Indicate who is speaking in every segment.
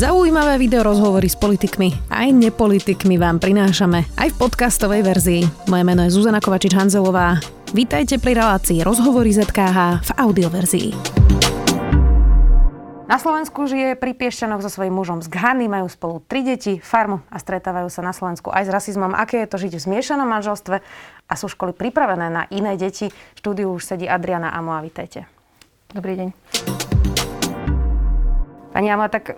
Speaker 1: Zaujímavé video rozhovory s politikmi aj nepolitikmi vám prinášame aj v podcastovej verzii. Moje meno je Zuzana Kovačič-Hanzelová. Vítajte pri relácii Rozhovory ZKH v audioverzii. Na Slovensku žije pri Piešťanoch so svojím mužom z Ghany, majú spolu tri deti, farmu a stretávajú sa na Slovensku aj s rasizmom. Aké je to žiť v zmiešanom manželstve a sú školy pripravené na iné deti? V štúdiu už sedí Adriana Amoa, vítajte.
Speaker 2: Dobrý deň.
Speaker 1: Pani Amoa, tak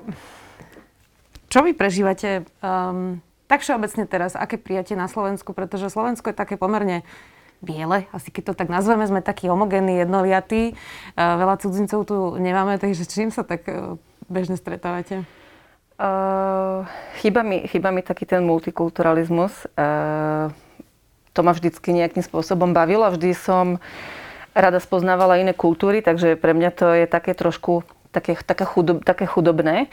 Speaker 1: čo vy prežívate um, tak všeobecne teraz, aké prijatie na Slovensku, pretože Slovensko je také pomerne biele, asi keď to tak nazveme, sme takí homogénni, jednoliatí. Uh, veľa cudzincov tu nemáme, takže čím sa tak uh, bežne stretávate?
Speaker 2: Uh, chýba, mi, chýba mi taký ten multikulturalizmus. Uh, to ma vždycky nejakým spôsobom bavilo vždy som rada spoznávala iné kultúry, takže pre mňa to je také trošku také, také, chudob, také chudobné.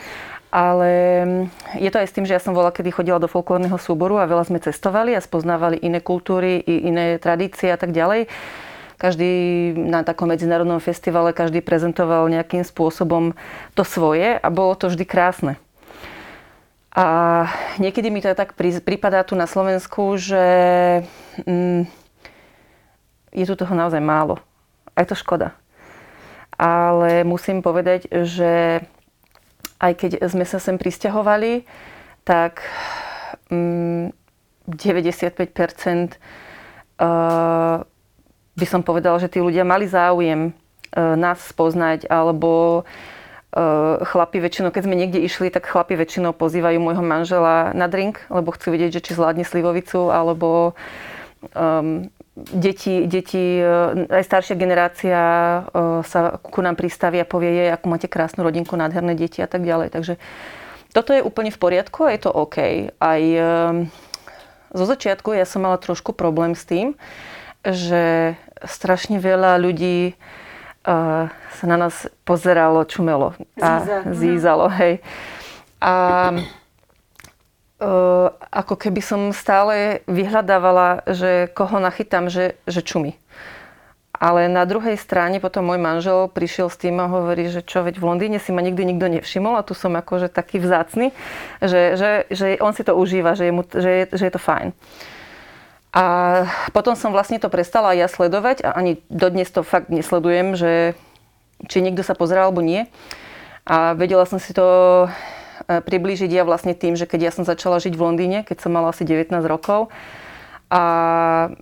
Speaker 2: Ale je to aj s tým, že ja som bola, kedy chodila do folklórneho súboru a veľa sme cestovali a spoznávali iné kultúry, i iné tradície a tak ďalej. Každý na takom medzinárodnom festivale, každý prezentoval nejakým spôsobom to svoje a bolo to vždy krásne. A niekedy mi to tak prípadá tu na Slovensku, že mm, je tu toho naozaj málo. A je to škoda. Ale musím povedať, že aj keď sme sa sem pristahovali, tak mm, 95% uh, by som povedala, že tí ľudia mali záujem uh, nás spoznať, alebo uh, chlapi väčšinou, keď sme niekde išli, tak chlapi väčšinou pozývajú môjho manžela na drink, lebo chcú vedieť, že či zvládne slivovicu, alebo deti, deti, e, aj staršia generácia e, sa ku nám pristaví a povie jej, ako máte krásnu rodinku, nádherné deti a tak ďalej. Takže toto je úplne v poriadku a je to OK. Aj e, zo začiatku ja som mala trošku problém s tým, že strašne veľa ľudí sa na nás pozeralo, čumelo a zízalo. Hej. A Ako keby som stále vyhľadávala, že koho nachytám, že, že čumi. Ale na druhej strane potom môj manžel prišiel s tým a hovorí, že čo, veď v Londýne si ma nikdy nikto nevšimol a tu som akože taký vzácny, že, že, že on si to užíva, že je, mu, že, je, že je to fajn. A potom som vlastne to prestala ja sledovať a ani dodnes to fakt nesledujem, že či niekto sa pozeral alebo nie. A vedela som si to priblížiť ja vlastne tým, že keď ja som začala žiť v Londýne, keď som mala asi 19 rokov a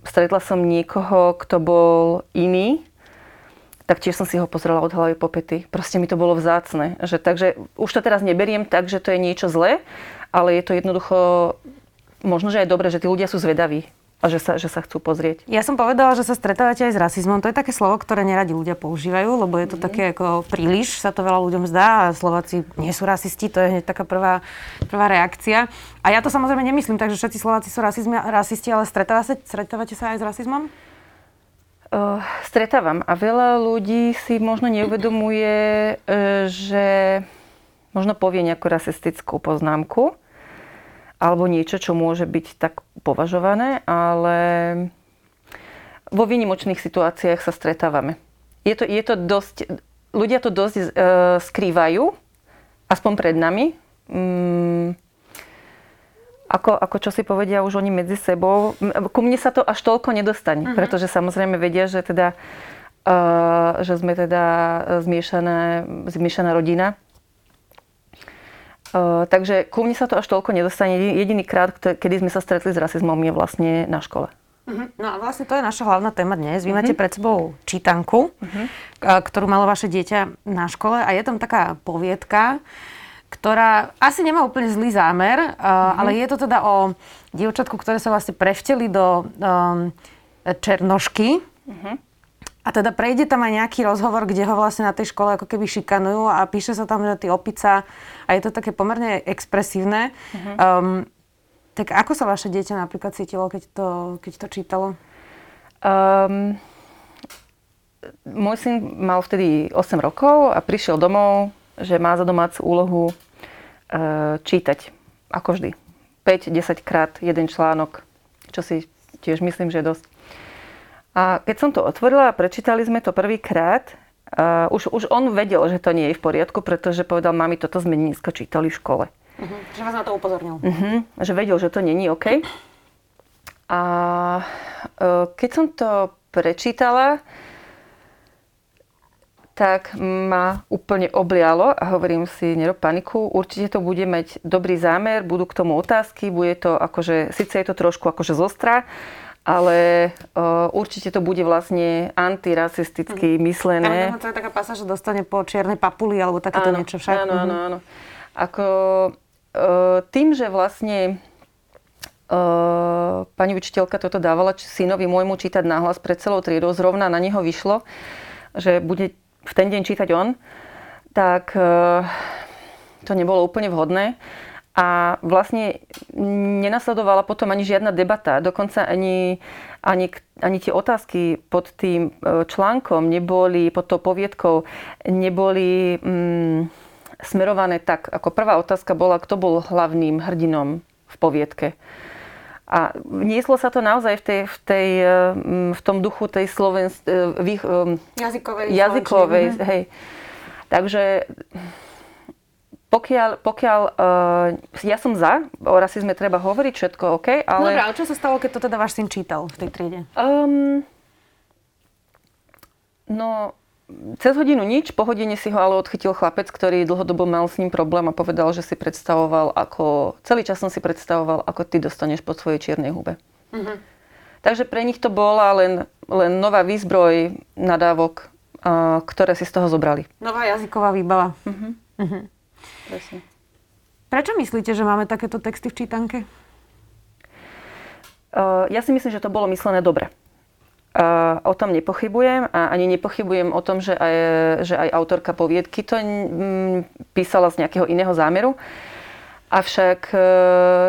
Speaker 2: stretla som niekoho, kto bol iný, tak tiež som si ho pozrela od hlavy po pety. Proste mi to bolo vzácne. Že, takže už to teraz neberiem tak, že to je niečo zlé, ale je to jednoducho možno, že aj dobre, že tí ľudia sú zvedaví a že sa, že sa chcú pozrieť.
Speaker 1: Ja som povedala, že sa stretávate aj s rasizmom. To je také slovo, ktoré neradi ľudia používajú, lebo je to mm. také ako príliš, sa to veľa ľuďom zdá a Slováci nie sú rasisti, to je hneď taká prvá, prvá reakcia. A ja to samozrejme nemyslím, takže všetci Slováci sú rasizmi, rasisti, ale stretávate, stretávate sa aj s rasizmom?
Speaker 2: Uh, stretávam a veľa ľudí si možno neuvedomuje, uh, že možno povie nejakú rasistickú poznámku alebo niečo, čo môže byť tak považované, ale vo výnimočných situáciách sa stretávame. Je to, je to dosť, ľudia to dosť uh, skrývajú, aspoň pred nami. Mm, ako, ako čo si povedia už oni medzi sebou. Ku mne sa to až toľko nedostane, uh-huh. pretože samozrejme vedia, že teda uh, že sme teda zmiešané, zmiešaná rodina Uh, takže ku mne sa to až toľko nedostane. Jediný krát, kedy sme sa stretli s rasizmom, je vlastne na škole.
Speaker 1: Uh-huh. No a vlastne to je naša hlavná téma dnes. Vy uh-huh. máte pred sebou čítanku, uh-huh. ktorú malo vaše dieťa na škole a je tam taká poviedka, ktorá asi nemá úplne zlý zámer, uh-huh. ale je to teda o dievčatku, ktoré sa vlastne prevteli do um, černošky. Uh-huh. A teda prejde tam aj nejaký rozhovor, kde ho vlastne na tej škole ako keby šikanujú a píše sa tam, že ty opica a je to také pomerne expresívne. Uh-huh. Um, tak ako sa vaše dieťa napríklad cítilo, keď to, keď to čítalo? Um,
Speaker 2: môj syn mal vtedy 8 rokov a prišiel domov, že má za domácu úlohu uh, čítať, ako vždy. 5-10 krát jeden článok, čo si tiež myslím, že je dosť. A keď som to otvorila a prečítali sme to prvýkrát, Uh, už, už on vedel, že to nie je v poriadku, pretože povedal, mami, toto sme dneska čítali v škole.
Speaker 1: Uh-huh. Že vás na to upozornil.
Speaker 2: Uh-huh. Že vedel, že to není OK. A uh, keď som to prečítala, tak ma úplne oblialo a hovorím si, nerob paniku, určite to bude mať dobrý zámer, budú k tomu otázky, bude to akože, síce je to trošku akože zostra, ale uh, určite to bude vlastne antirasisticky mm. myslené.
Speaker 1: Áno, to je taká pasa, že dostane po čiernej papuli alebo takéto áno, niečo však.
Speaker 2: Áno, áno, mhm. áno. Ako, uh, tým, že vlastne uh, pani učiteľka toto dávala synovi môjmu čítať nahlas pred celou triedou, zrovna na neho vyšlo, že bude v ten deň čítať on, tak e, to nebolo úplne vhodné. A vlastne nenasledovala potom ani žiadna debata. Dokonca ani, ani, ani tie otázky pod tým e, článkom neboli, pod tou poviedkou, neboli mm, smerované tak. Ako prvá otázka bola, kto bol hlavným hrdinom v poviedke. A nieslo sa to naozaj v, tej, v, tej, eh, v tom duchu tej slovensk...
Speaker 1: Eh, jazykovej.
Speaker 2: jazykovej hej. Takže pokiaľ, pokiaľ uh, ja som za, o rasizme treba hovoriť, všetko OK, ale...
Speaker 1: Dobre, ale čo sa stalo, keď to teda váš syn čítal v tej triede?
Speaker 2: Um, no, cez hodinu nič, po hodine si ho ale odchytil chlapec, ktorý dlhodobo mal s ním problém a povedal, že si predstavoval ako, celý čas som si predstavoval, ako ty dostaneš po svojej čiernej hube. Uh-huh. Takže pre nich to bola len, len nová výzbroj nadávok, uh, ktoré si z toho zobrali.
Speaker 1: Nová jazyková výbava. Uh-huh. Uh-huh. Presne. Prečo myslíte, že máme takéto texty v čítanke?
Speaker 2: Uh, ja si myslím, že to bolo myslené dobre. O tom nepochybujem a ani nepochybujem o tom, že aj, že aj autorka poviedky to písala z nejakého iného zámeru. Avšak e,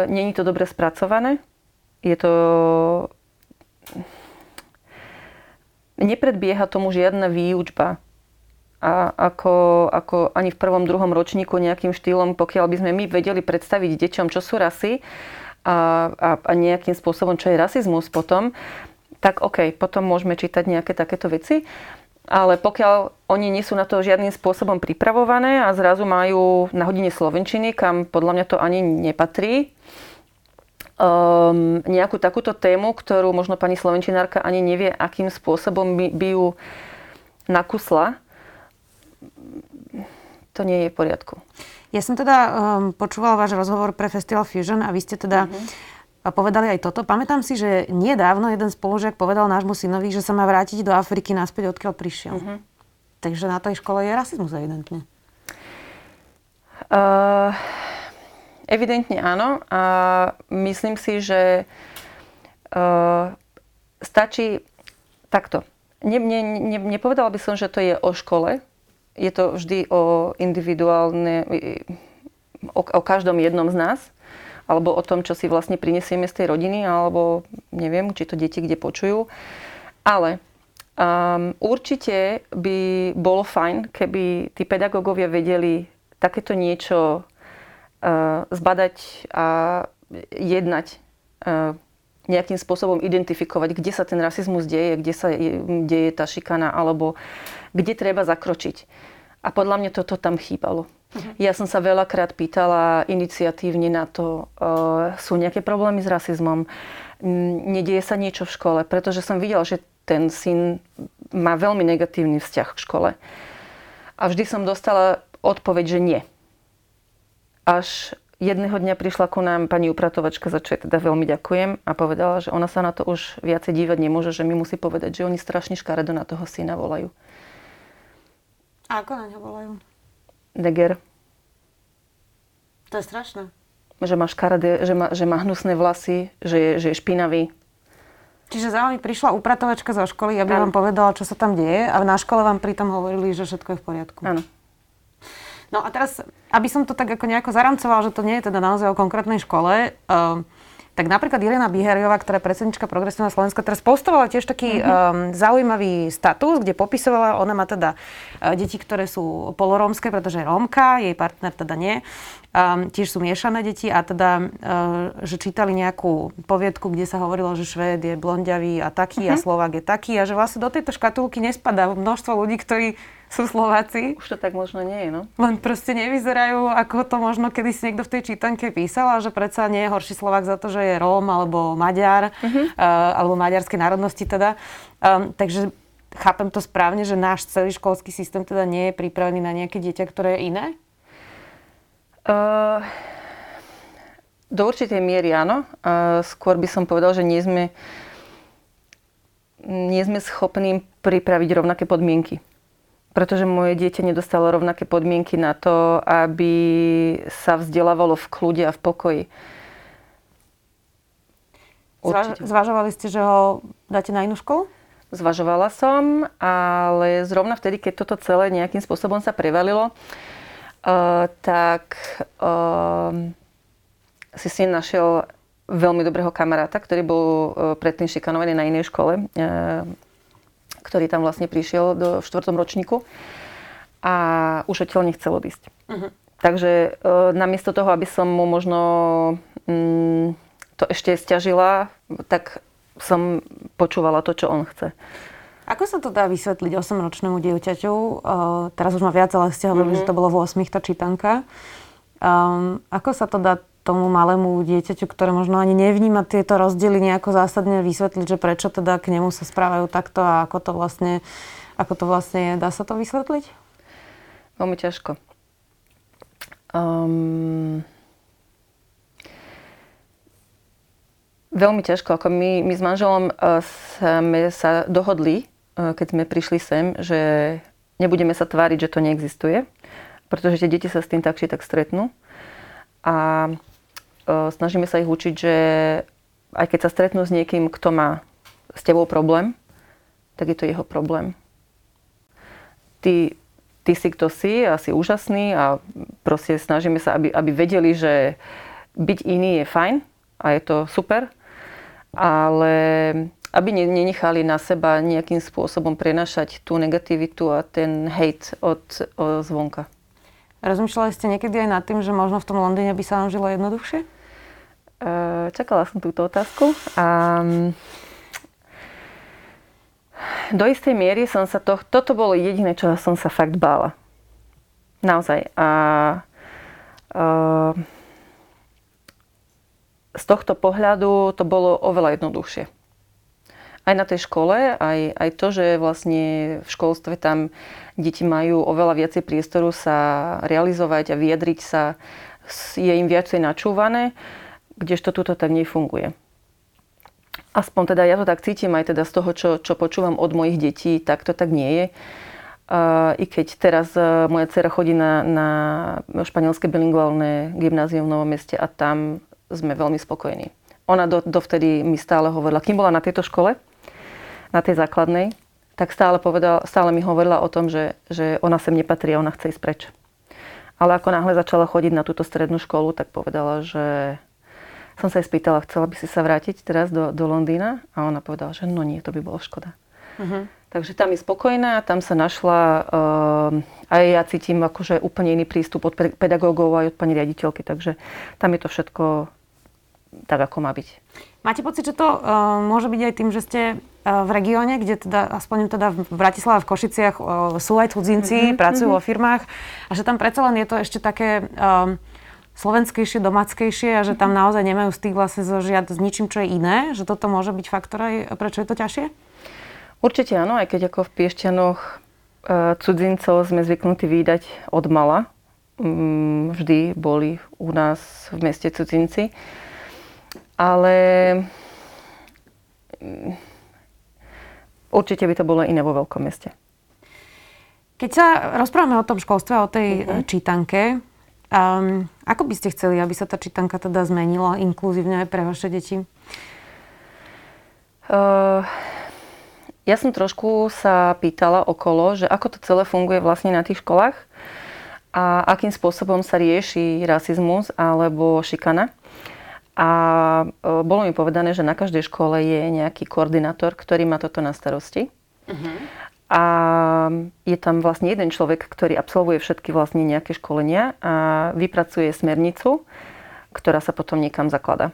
Speaker 2: není to dobre spracované. Je to... Nepredbieha tomu žiadna výučba. A ako, ako ani v prvom, druhom ročníku nejakým štýlom, pokiaľ by sme my vedeli predstaviť deťom, čo sú rasy a, a, a nejakým spôsobom, čo je rasizmus potom, tak OK, potom môžeme čítať nejaké takéto veci. Ale pokiaľ oni nie sú na to žiadnym spôsobom pripravované a zrazu majú na hodine slovenčiny, kam podľa mňa to ani nepatrí, um, nejakú takúto tému, ktorú možno pani slovenčinárka ani nevie, akým spôsobom by, by ju nakusla, to nie je v poriadku.
Speaker 1: Ja som teda um, počúvala váš rozhovor pre Festival Fusion a vy ste teda a povedali aj toto. Pamätám si, že nedávno jeden spolužiak povedal nášmu synovi, že sa má vrátiť do Afriky naspäť, odkiaľ prišiel. Uh-huh. Takže na tej škole je rasizmus evidentne.
Speaker 2: Uh, evidentne áno. A myslím si, že uh, stačí takto. Ne, ne, ne, nepovedala by som, že to je o škole. Je to vždy o individuálne, o, o každom jednom z nás alebo o tom, čo si vlastne prinesieme z tej rodiny, alebo neviem, či to deti kde počujú. Ale um, určite by bolo fajn, keby tí pedagógovia vedeli takéto niečo uh, zbadať a jednať uh, nejakým spôsobom identifikovať, kde sa ten rasizmus deje, kde sa deje tá šikana, alebo kde treba zakročiť. A podľa mňa toto tam chýbalo. Uh-huh. Ja som sa veľakrát pýtala iniciatívne na to, uh, sú nejaké problémy s rasizmom, nedieje sa niečo v škole, pretože som videla, že ten syn má veľmi negatívny vzťah k škole. A vždy som dostala odpoveď, že nie. Až jedného dňa prišla ku nám pani upratovačka, za čo teda veľmi ďakujem a povedala, že ona sa na to už viacej dívať nemôže, že mi musí povedať, že oni strašne škaredo na toho syna volajú.
Speaker 1: A ako na ňo volajú?
Speaker 2: Neger.
Speaker 1: To je strašné.
Speaker 2: Že má škaredé, že má, že má hnusné vlasy, že je, že je špinavý.
Speaker 1: Čiže za vami prišla upratovačka zo školy, aby ano. vám povedala, čo sa tam deje a na škole vám pritom hovorili, že všetko je v poriadku.
Speaker 2: Áno.
Speaker 1: No a teraz, aby som to tak ako nejako zaramcoval, že to nie je teda naozaj o konkrétnej škole, uh, tak napríklad Irena Bihariová, ktorá je predsednička Progresívneho Slovenska, teraz postovala tiež taký mm-hmm. um, zaujímavý status, kde popisovala, ona má teda uh, deti, ktoré sú polorómske, pretože je Rómka, jej partner teda nie. Um, tiež sú miešané deti a teda, uh, že čítali nejakú poviedku, kde sa hovorilo, že Švéd je blondiavý a taký mm-hmm. a mhm. Slovák je taký a že vlastne do tejto škatulky nespadá množstvo ľudí, ktorí sú Slováci.
Speaker 2: Už to tak možno nie je, no.
Speaker 1: Len proste nevyzerajú, ako to možno kedy si niekto v tej čítanke písal, že predsa nie je horší Slovák za to, že je Róm alebo Maďar, uh-huh. uh, alebo maďarskej národnosti teda. Um, takže chápem to správne, že náš celý školský systém teda nie je pripravený na nejaké dieťa, ktoré je iné? Uh,
Speaker 2: do určitej miery áno. Uh, skôr by som povedal, že nie sme nie sme schopní pripraviť rovnaké podmienky. Pretože moje dieťa nedostalo rovnaké podmienky na to, aby sa vzdelávalo v kľude a v pokoji.
Speaker 1: Určite. Zvažovali ste, že ho dáte na inú školu?
Speaker 2: Zvažovala som, ale zrovna vtedy, keď toto celé nejakým spôsobom sa prevalilo, uh, tak uh, si si našiel veľmi dobrého kamaráta, ktorý bol e, predtým šikanovaný na inej škole, e, ktorý tam vlastne prišiel do štvrtom ročníku a už odtiaľ nechcel odísť. Uh-huh. Takže e, namiesto toho, aby som mu možno mm, to ešte stiažila, tak som počúvala to, čo on chce.
Speaker 1: Ako sa to dá vysvetliť 8-ročnému dieťaťu? Uh, teraz už má viac, ale ste hovorili, mm-hmm. že to bolo v 8 tá čítanka. Um, ako sa to dá tomu malému dieťaťu, ktoré možno ani nevníma tieto rozdiely nejako zásadne vysvetliť, že prečo teda k nemu sa správajú takto a ako to vlastne, ako to vlastne je. Dá sa to vysvetliť?
Speaker 2: Veľmi ťažko. Um, veľmi ťažko. Ako my, my s manželom uh, sme sa dohodli, uh, keď sme prišli sem, že nebudeme sa tváriť, že to neexistuje, pretože tie deti sa s tým tak či tak stretnú. A E, snažíme sa ich učiť, že aj keď sa stretnú s niekým, kto má s tebou problém, tak je to jeho problém. Ty, ty si kto si a si úžasný a proste snažíme sa, aby, aby vedeli, že byť iný je fajn a je to super, ale aby nenechali na seba nejakým spôsobom prenašať tú negativitu a ten hate od, od zvonka.
Speaker 1: Rozmýšľali ste niekedy aj nad tým, že možno v tom Londýne by sa vám žilo jednoduchšie?
Speaker 2: Uh, čakala som túto otázku a um, do istej miery som sa to, toto bolo jediné, čo som sa fakt bála. Naozaj. A uh, z tohto pohľadu to bolo oveľa jednoduchšie. Aj na tej škole, aj, aj to, že vlastne v školstve tam deti majú oveľa viacej priestoru sa realizovať a vyjadriť sa, je im viacej načúvané kdežto tuto tak nefunguje. Aspoň teda ja to tak cítim aj teda z toho, čo, čo počúvam od mojich detí, tak to tak nie je. Uh, I keď teraz uh, moja dcera chodí na, na španielské bilinguálne gymnázium v Novom meste a tam sme veľmi spokojní. Ona do, dovtedy mi stále hovorila, kým bola na tejto škole, na tej základnej, tak stále, povedala, stále mi hovorila o tom, že, že ona sem nepatrí a ona chce ísť preč. Ale ako náhle začala chodiť na túto strednú školu, tak povedala, že som sa jej spýtala, chcela by si sa vrátiť teraz do, do Londýna? A ona povedala, že no nie, to by bolo škoda. Uh-huh. Takže tam je spokojná, tam sa našla, uh, aj ja cítim akože úplne iný prístup od pedagógov aj od pani riaditeľky, takže tam je to všetko tak, ako má byť.
Speaker 1: Máte pocit, že to uh, môže byť aj tým, že ste uh, v regióne, kde teda, aspoň teda v Bratislave, v Košiciach uh, sú aj cudzinci, mm-hmm, pracujú mm-hmm. vo firmách a že tam predsa len je to ešte také... Uh, slovenskejšie, domáckejšie a že tam naozaj nemajú styk vlastne so žiad s ničím, čo je iné? Že toto môže byť faktor aj prečo je to ťažšie?
Speaker 2: Určite áno, aj keď ako v Piešťanoch e, cudzincov sme zvyknutí vydať od mala. Mm, vždy boli u nás v meste cudzinci. Ale mm, určite by to bolo iné vo veľkom meste.
Speaker 1: Keď sa rozprávame o tom školstve, o tej uh-huh. čítanke, Um, ako by ste chceli, aby sa tá čítanka teda zmenila inkluzívne aj pre vaše deti? Uh,
Speaker 2: ja som trošku sa pýtala okolo, že ako to celé funguje vlastne na tých školách a akým spôsobom sa rieši rasizmus alebo šikana. A uh, bolo mi povedané, že na každej škole je nejaký koordinátor, ktorý má toto na starosti. Uh-huh. A je tam vlastne jeden človek, ktorý absolvuje všetky vlastne nejaké školenia a vypracuje smernicu, ktorá sa potom niekam zaklada.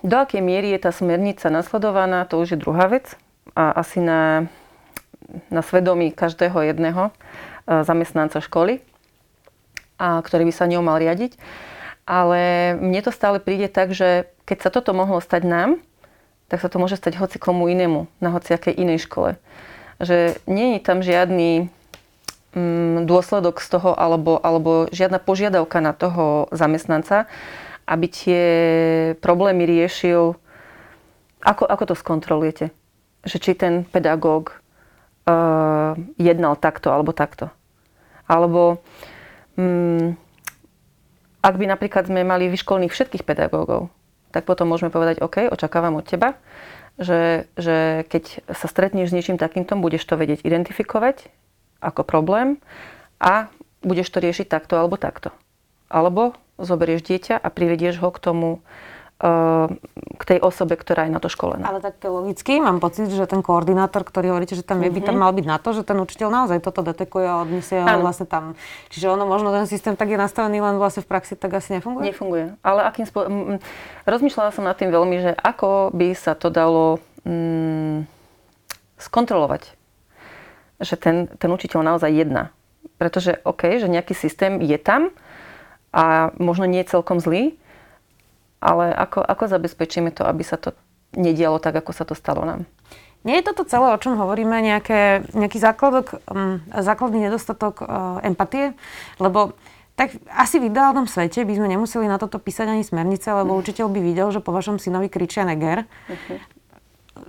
Speaker 2: Do akej miery je tá smernica nasledovaná, to už je druhá vec. A asi na na svedomí každého jedného zamestnanca školy, a ktorý by sa ňou mal riadiť. Ale mne to stále príde tak, že keď sa toto mohlo stať nám, tak sa to môže stať hoci komu inému, na hociakej inej škole. Že nie je tam žiadny mm, dôsledok z toho, alebo, alebo žiadna požiadavka na toho zamestnanca, aby tie problémy riešil. Ako, ako to skontrolujete? Že či ten pedagóg uh, jednal takto alebo takto. Alebo um, ak by napríklad sme mali vyškolných všetkých pedagógov, tak potom môžeme povedať, OK, očakávam od teba, že, že keď sa stretneš s niečím takýmto, budeš to vedieť identifikovať ako problém a budeš to riešiť takto alebo takto. Alebo zoberieš dieťa a privedieš ho k tomu k tej osobe, ktorá je na to školená.
Speaker 1: Ale tak logicky mám pocit, že ten koordinátor, ktorý hovoríte, že tam je, by tam mhm. mal byť na to, že ten učiteľ naozaj toto detekuje a odniesie ho vlastne tam. Čiže ono možno ten systém tak je nastavený, len vlastne v praxi tak asi nefunguje?
Speaker 2: Nefunguje. Ale akým spôsobom... Rozmýšľala som nad tým veľmi, že ako by sa to dalo mm, skontrolovať. Že ten, ten učiteľ naozaj jedná. Pretože OK, že nejaký systém je tam a možno nie je celkom zlý, ale ako, ako zabezpečíme to, aby sa to nedialo tak, ako sa to stalo nám?
Speaker 1: Nie je toto celé, o čom hovoríme, nejaké, nejaký základok, um, základný nedostatok uh, empatie? Lebo tak asi v ideálnom svete by sme nemuseli na toto písať ani smernice, lebo mm. učiteľ by videl, že po vašom synovi kričia neger. Uh-huh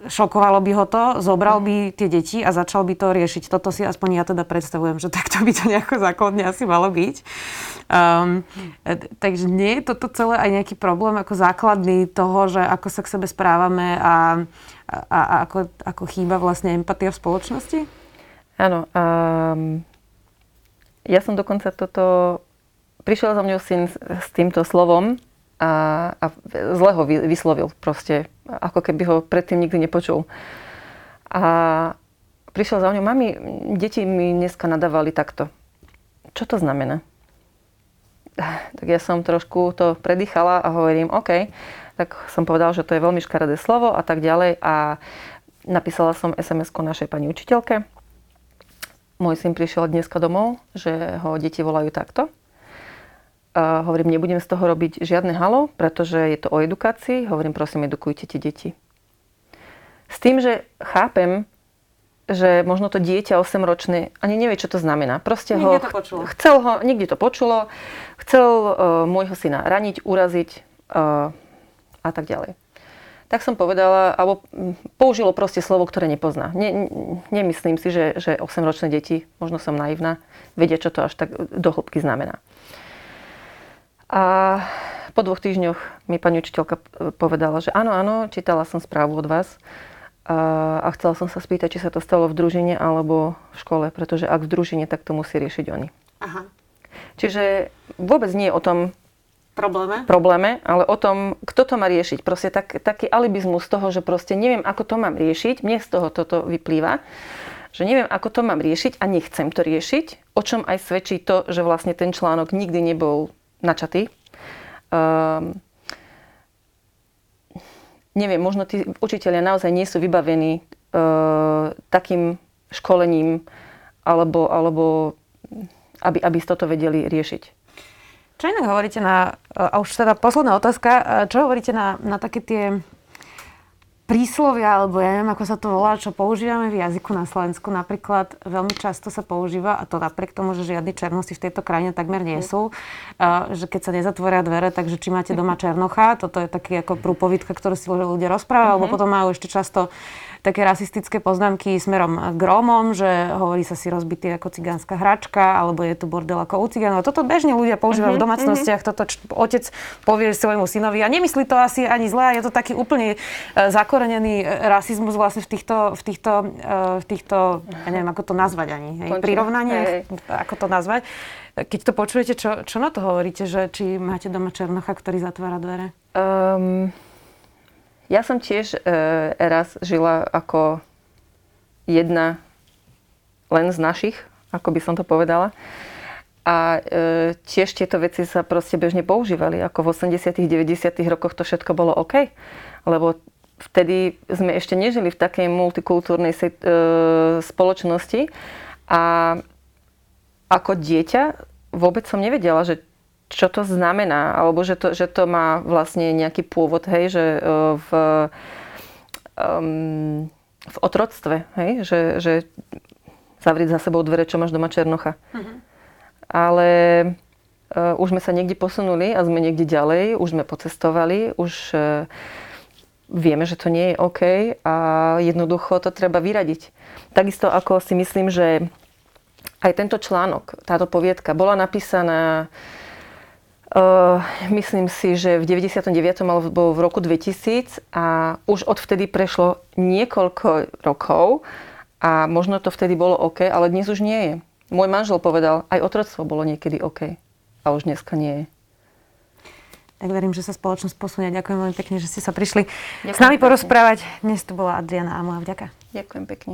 Speaker 1: šokovalo by ho to, zobral by tie deti a začal by to riešiť. Toto si aspoň ja teda predstavujem, že takto by to nejako základne asi malo byť. Um, takže nie je toto celé aj nejaký problém ako základný toho, že ako sa k sebe správame a, a, a ako, ako chýba vlastne empatia v spoločnosti?
Speaker 2: Áno. Um, ja som dokonca toto... Prišiel za mňou syn s týmto slovom a, a zle ho vyslovil proste, ako keby ho predtým nikdy nepočul. A prišiel za mňou, mami, deti mi dneska nadávali takto. Čo to znamená? Tak ja som trošku to predýchala a hovorím, OK, tak som povedal, že to je veľmi škaredé slovo a tak ďalej a napísala som SMS-ko našej pani učiteľke. Môj syn prišiel dneska domov, že ho deti volajú takto a hovorím, nebudem z toho robiť žiadne halo, pretože je to o edukácii. Hovorím, prosím, edukujte tie deti. S tým, že chápem, že možno to dieťa 8-ročné ani nevie, čo to znamená. Proste
Speaker 1: ho, to počulo.
Speaker 2: chcel ho, niekde to počulo, chcel uh, môjho syna raniť, uraziť uh, a tak ďalej. Tak som povedala, alebo použilo proste slovo, ktoré nepozná. Ne, nemyslím si, že, že 8-ročné deti, možno som naivná, vedia, čo to až tak do hĺbky znamená. A po dvoch týždňoch mi pani učiteľka povedala, že áno, áno, čítala som správu od vás a, a chcela som sa spýtať, či sa to stalo v družine alebo v škole, pretože ak v družine, tak to musí riešiť oni. Aha. Čiže vôbec nie o tom
Speaker 1: probléme,
Speaker 2: probléme ale o tom, kto to má riešiť. Proste tak, taký alibizmus z toho, že proste neviem, ako to mám riešiť, mne z toho toto vyplýva, že neviem, ako to mám riešiť a nechcem to riešiť, o čom aj svedčí to, že vlastne ten článok nikdy nebol načatý. Um, neviem, možno tí učiteľia naozaj nie sú vybavení uh, takým školením, alebo, alebo aby, aby toto vedeli riešiť.
Speaker 1: Čo inak hovoríte na, a už teda posledná otázka, čo hovoríte na, na také tie príslovia, alebo ja neviem, ako sa to volá, čo používame v jazyku na Slovensku. Napríklad veľmi často sa používa, a to napriek tomu, že žiadni černosti v tejto krajine takmer nie sú, že keď sa nezatvoria dvere, takže či máte doma černocha, toto je taký ako prúpovidka, ktorú si ľudia rozprávajú, mm-hmm. alebo mhm. potom majú ešte často také rasistické poznámky smerom k Rómom, že hovorí sa si rozbitý ako cigánska hračka, alebo je tu bordel ako u cigánov. Toto bežne ľudia používajú mm-hmm. v mhm, domácnostiach, toto č- otec povie svojmu synovi a nemyslí to asi ani zle, je to taký úplne uh, zakorenený rasizmus vlastne v týchto, v týchto, uh, v týchto ja neviem, ako to nazvať ani, hej, prirovnanie, ako to nazvať. Keď to počujete, čo, čo na to hovoríte, že či máte doma Černocha, ktorý zatvára dvere? Um,
Speaker 2: ja som tiež e, raz žila ako jedna len z našich, ako by som to povedala. A e, tiež tieto veci sa proste bežne používali. Ako v 80 90 rokoch to všetko bolo OK. Lebo vtedy sme ešte nežili v takej multikultúrnej e, spoločnosti a ako dieťa vôbec som nevedela, že čo to znamená, alebo že to, že to má vlastne nejaký pôvod, hej, že e, v, um, v otroctve, hej, že, že zavrieť za sebou dvere, čo máš doma Černocha. Uh-huh. Ale uh, už sme sa niekde posunuli a sme niekde ďalej, už sme pocestovali, už uh, vieme, že to nie je OK a jednoducho to treba vyradiť. Takisto ako si myslím, že aj tento článok, táto poviedka bola napísaná Uh, myslím si, že v 99. alebo v roku 2000 a už odvtedy prešlo niekoľko rokov a možno to vtedy bolo OK, ale dnes už nie je. Môj manžel povedal, aj otroctvo bolo niekedy OK. A už dneska nie je.
Speaker 1: Tak verím, že sa spoločnosť posunie. Ďakujem veľmi pekne, že ste sa prišli Ďakujem s nami pekne. porozprávať. Dnes tu bola Adriana a moja vďaka.
Speaker 2: Ďakujem pekne.